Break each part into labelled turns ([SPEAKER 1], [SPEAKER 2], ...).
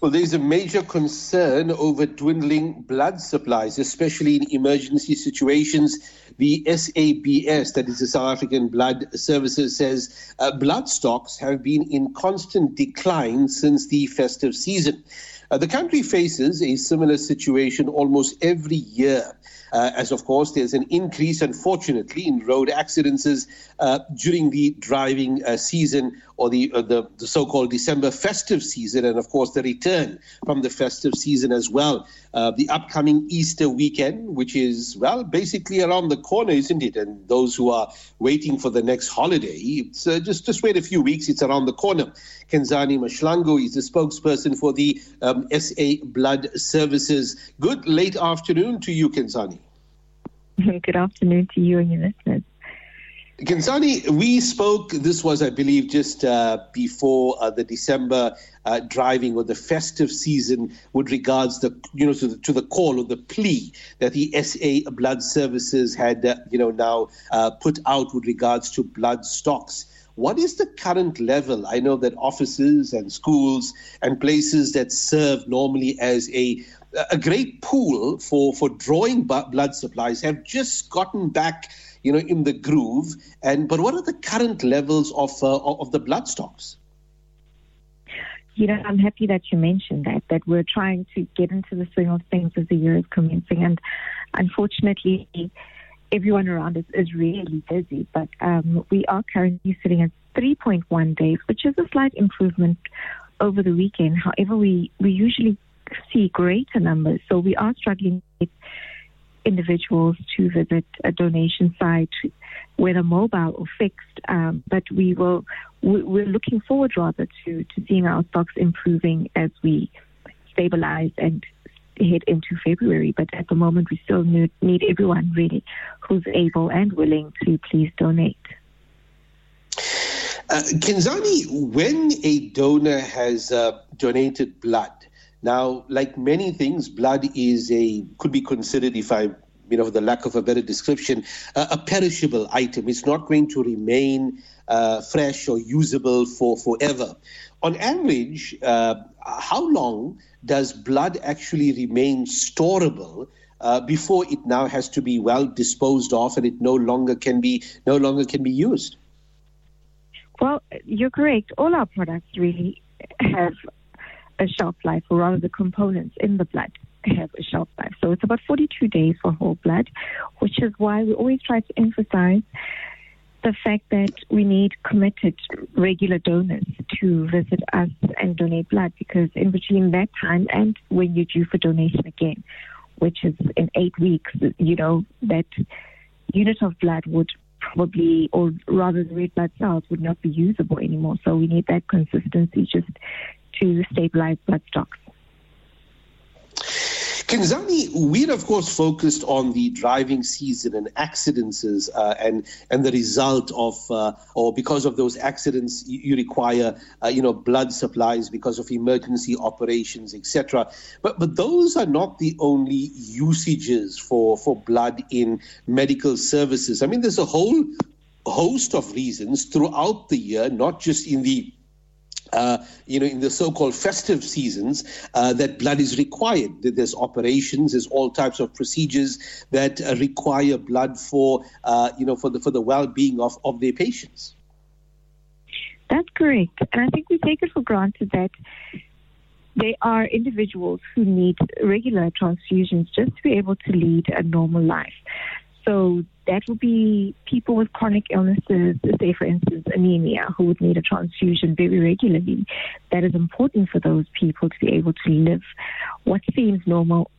[SPEAKER 1] Well, there's a major concern over dwindling blood supplies, especially in emergency situations. The SABS, that is the South African Blood Services, says uh, blood stocks have been in constant decline since the festive season. Uh, the country faces a similar situation almost every year uh, as of course there's an increase, unfortunately, in road accidents uh, during the driving uh, season or the, uh, the, the so-called December festive season, and of course the return from the festive season as well. Uh, the upcoming Easter weekend, which is well basically around the corner, isn't it? And those who are waiting for the next holiday, uh, just just wait a few weeks. It's around the corner. Khensani Mahlangu is the spokesperson for the um, SA Blood Services. Good late afternoon to you, Khensani.
[SPEAKER 2] Good afternoon to you and your listeners.
[SPEAKER 1] Khensani, we spoke, this was, I believe, just uh, before uh, the December uh, driving or the festive season with regards the, you know, to the, to the call or the plea that the SA Blood Services had, uh, you know, now uh, put out with regards to blood stocks. What is the current level? I know that offices and schools and places that serve normally as a a great pool for, for drawing blood supplies have just gotten back, you know, in the groove. And but what are the current levels of uh, of the blood stocks?
[SPEAKER 2] You know, I'm happy that you mentioned that that we're trying to get into the swing of things as the year is commencing, and unfortunately, everyone around us is really busy. But um, we are currently sitting at 3.1 days, which is a slight improvement over the weekend. However, we we usually see greater numbers. So we are struggling with individuals to visit a donation site, whether mobile or fixed. Um, but we will, we're looking forward rather to, to seeing our stocks improving as we stabilize and head into February. But at the moment, we still need, need everyone really who's able and willing to please donate.
[SPEAKER 1] Uh, when a donor has uh, donated blood, now, like many things, blood is a could be considered, if I you know, for the lack of a better description, a perishable item. It's not going to remain uh, fresh or usable for forever. On average, uh, how long does blood actually remain storable uh, before it now has to be well disposed of and it no longer can be no longer can be used?
[SPEAKER 2] Well, you're correct. All our products really have a shelf life, or rather, the components in the blood have a shelf life. So it's about 42 days for whole blood, which is why we always try to emphasize the fact that we need committed regular donors to visit us and donate blood because in between that time and when you're due for donation again, which is in eight weeks, you know, that unit of blood would probably, or rather the red blood cells would not be usable anymore. So we need that consistency just to stabilize blood stocks.
[SPEAKER 1] We're of course focused on the driving season and accidents uh, and and the result of uh, or because of those accidents you, you require uh, you know blood supplies because of emergency operations etc. But but those are not the only usages for for blood in medical services. I mean, there's a whole host of reasons throughout the year, not just in the uh, you know, in the so-called festive seasons, uh, that blood is required. There's operations, there's all types of procedures that uh, require blood for, uh, you know, for the for the well-being of, of their patients.
[SPEAKER 2] That's correct, and I think we take it for granted that they are individuals who need regular transfusions just to be able to lead a normal life. So that would be people with chronic illnesses, say, for instance, anemia, who would need a transfusion very regularly. That is important for those people to be able to live what seems normal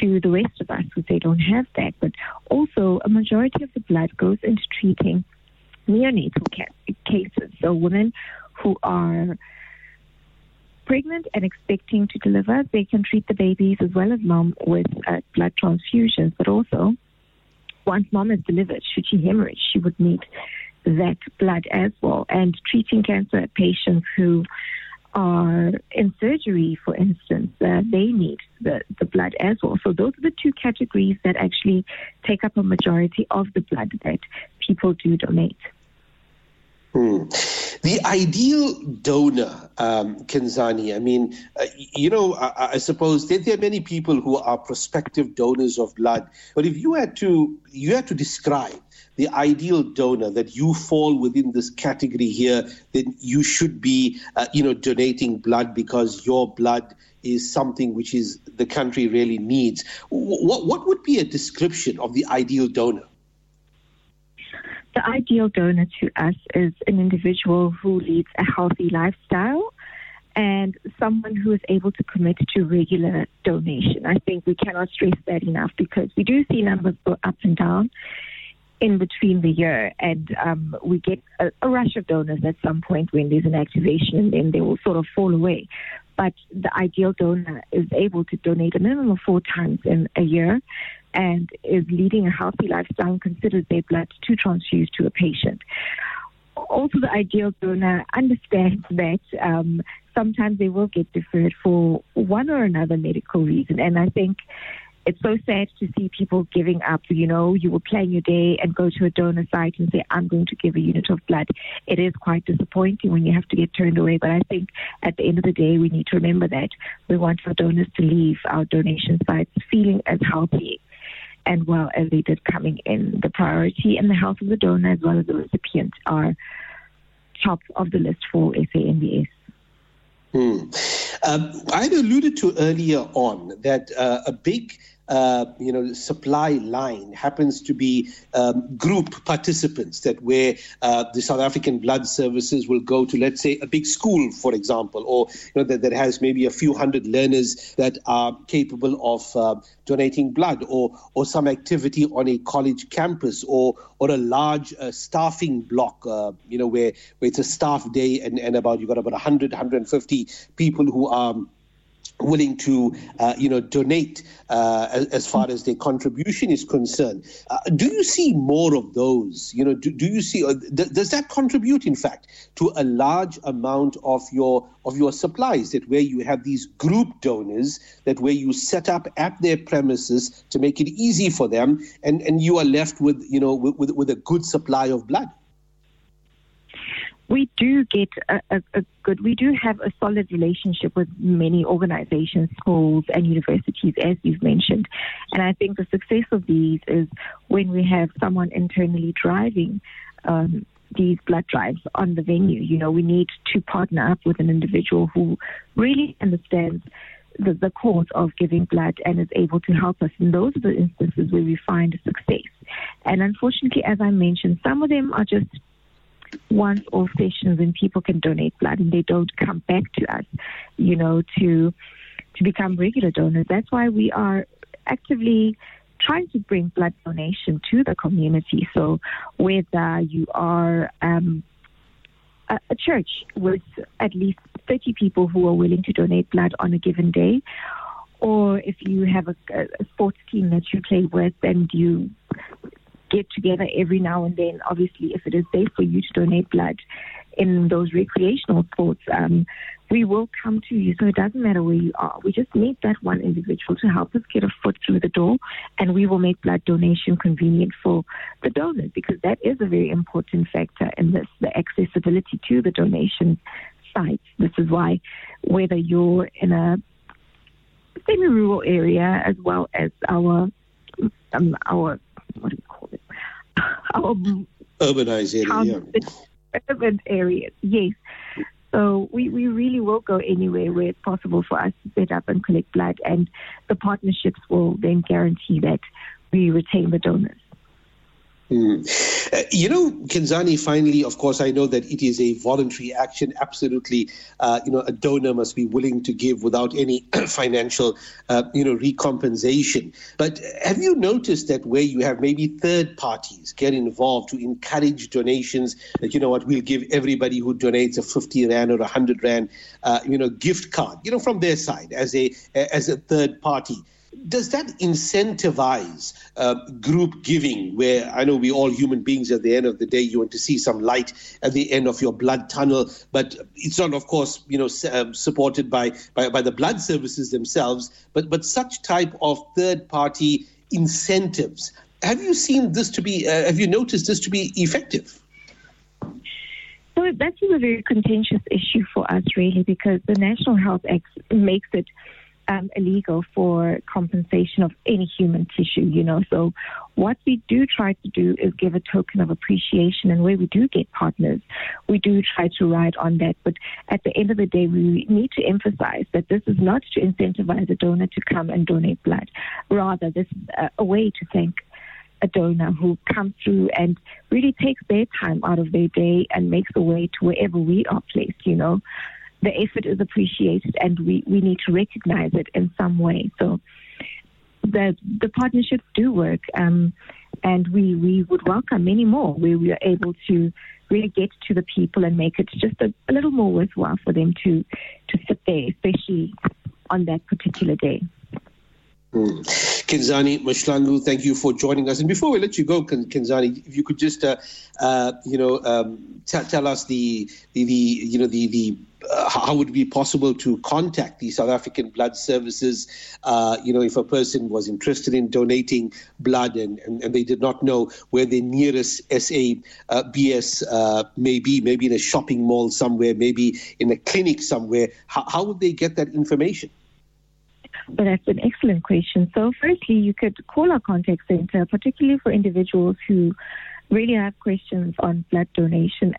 [SPEAKER 2] to the rest of us who they don't have that. But also, a majority of the blood goes into treating neonatal ca- cases. So, women who are pregnant and expecting to deliver, they can treat the babies as well as mom with uh, blood transfusions, but also once mom is delivered, should she hemorrhage, she would need that blood as well. And treating cancer patients who are in surgery, for instance, uh, they need the, the blood as well. So those are the two categories that actually take up a majority of the blood that people do donate.
[SPEAKER 1] Hmm. The ideal donor, um, Khensani, I mean, uh, you know, I, I suppose there, there, are many people who are prospective donors of blood, but if you had to, you had to describe the ideal donor that you fall within this category here, then you should be, uh, you know, donating blood because your blood is something which is the country really needs. What would be a description of the ideal donor?
[SPEAKER 2] The ideal donor to us is an individual who leads a healthy lifestyle and someone who is able to commit to regular donation. I think we cannot stress that enough because we do see numbers go up and down in between the year, and um, we get a, a, rush of donors at some point when there's an activation, and then they will sort of fall away. But the ideal donor is able to donate a minimum of four times in a year and is leading a healthy lifestyle and considers their blood to transfuse to a patient. Also, the ideal donor understands that um, sometimes they will get deferred for one or another medical reason. And I think it's so sad to see people giving up. You know, you will plan your day and go to a donor site and say, I'm going to give a unit of blood. It is quite disappointing when you have to get turned away. But I think at the end of the day, we need to remember that we want our donors to leave our donation sites feeling as healthy and well as they did coming in. The priority and the health of the donor as well as the recipient are top of the list for SANBS.
[SPEAKER 1] Hmm. Um, I alluded to earlier on that uh, a big uh, you know, supply line happens to be um, group participants that where uh, the South African Blood Services will go to, let's say, a big school, for example, or you know that, that has maybe a few hundred learners that are capable of uh, donating blood, or or some activity on a college campus, or or a large uh, staffing block, uh, you know, where where it's a staff day and, and about you've got about 100, 150 people who are willing to, uh, you know, donate uh, as, as, far as their contribution is concerned. Uh, do you see more of those? You know, do, do you see? Uh, th- does that contribute, in fact, to a large amount of your of your supplies? That where you have these group donors, that where you set up at their premises to make it easy for them, and and you are left with, you know, with, with, with a good supply of blood
[SPEAKER 2] we do get a, a, a, good, we do have a solid relationship with many organizations, schools, and universities, as you've mentioned. And I think the success of these is when we have someone internally driving. Um, these blood drives on the venue. You know, we need to partner up with an individual who really understands the, the cause of giving blood and is able to help us. And those are the instances where we find success. And unfortunately, as I mentioned, some of them are just once off sessions and people can donate blood and they don't come back to us, you know, to to become regular donors. That's why we are actively trying to bring blood donation to the community. So whether you are um, a, a church with at least 30 people who are willing to donate blood on a given day, or if you have a, a sports team that you play with and you get together every now and then. Obviously, if it is safe for you to donate blood in those recreational sports, um, we will come to you. So it doesn't matter where you are. We just need that one individual to help us get a foot through the door, and we will make blood donation convenient for the donors because that is a very important factor in this the accessibility to the donation sites. This is why whether you're in a semi-rural area as well as our um, our what do you call
[SPEAKER 1] Our urbanized area.
[SPEAKER 2] Yeah. Urban areas, yes. So we, we really will go anywhere where it's possible for us to set up and collect blood, and the partnerships will then guarantee that we retain the donors.
[SPEAKER 1] Mm. Uh, you know, Khensani, finally, of course, I know that it is a voluntary action. Absolutely, uh, you know, a donor must be willing to give without any financial, uh, you know, recompensation. But have you noticed that where you have maybe third parties get involved to encourage donations, that, you know what, we'll give everybody who donates a 50 Rand or a 100 Rand, uh, you know, gift card, you know, from their side as a, as a third party does that incentivize uh, group giving where I know we all human beings at the end of the day you want to see some light at the end of your blood tunnel but it's not of course you know uh, supported by, by by the blood services themselves but but such type of third party incentives. Have you seen this to be uh, have you noticed this to be effective?
[SPEAKER 2] So that is a very contentious issue for us, really, because the National Health Act makes it um, illegal for compensation of any human tissue, you know. So what we do try to do is give a token of appreciation and where we do get partners, we do try to ride on that. But at the end of the day, we need to emphasize that this is not to incentivize a donor to come and donate blood. Rather, this is a, way to thank a donor who comes through and really takes their time out of their day and makes a way to wherever we are placed, you know the effort is appreciated and we, we need to recognize it in some way. So the the partnerships do work, um, and we, we would welcome many more where we are able to really get to the people and make it just a, a little more worthwhile for them to to sit there, especially on that particular day.
[SPEAKER 1] Mm. Khensani Mahlangu, thank you for joining us. And before we let you go, Khensani, if you could just, uh, uh, you know, um, t- tell us the, the, the, you know, the, the uh, how would it be possible to contact the South African Blood Services? Uh, you know, if a person was interested in donating blood and, and, and they did not know where the nearest SABS uh, may be, maybe in a shopping mall somewhere, maybe in a clinic somewhere, how, how would they get that information?
[SPEAKER 2] But that's an excellent question. So, firstly, you could call our contact center, particularly for individuals who really have questions on blood donation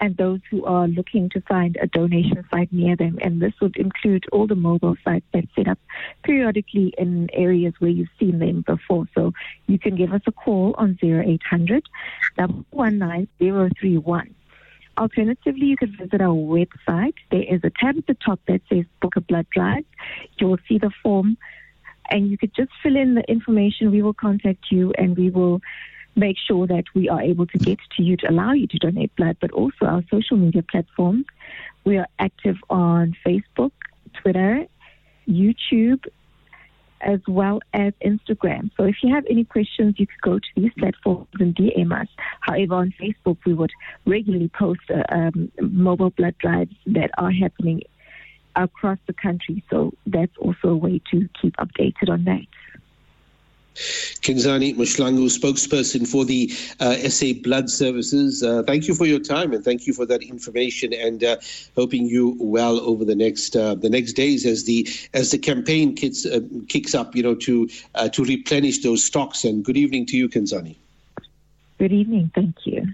[SPEAKER 2] and those who are looking to find a donation site near them. And this would include all the mobile sites that set up periodically in areas where you've seen them before. So you can give us a call on 0800 19031. Alternatively, you could visit our website. There is a tab at the top that says Book a Blood Drive. You will see the form, and you could just fill in the information. We will contact you, and we will make sure that we are able to get to you to allow you to donate blood, but also our social media platforms. We are active on Facebook, Twitter, YouTube, as well as Instagram. So if you have any questions, you could go to these platforms and DM us. However, on Facebook, we would regularly post uh, um, mobile blood drives that are happening across the country. So that's also a way to keep updated on that.
[SPEAKER 1] Khensani Mahlangu, spokesperson for the uh, SA Blood Services. Uh, thank you for your time and thank you for that information and uh, hoping you well over the next uh, the next days as the as the campaign kicks uh, kicks up, you know, to uh, to replenish those stocks. And good evening to you, Khensani.
[SPEAKER 2] Good evening. Thank you.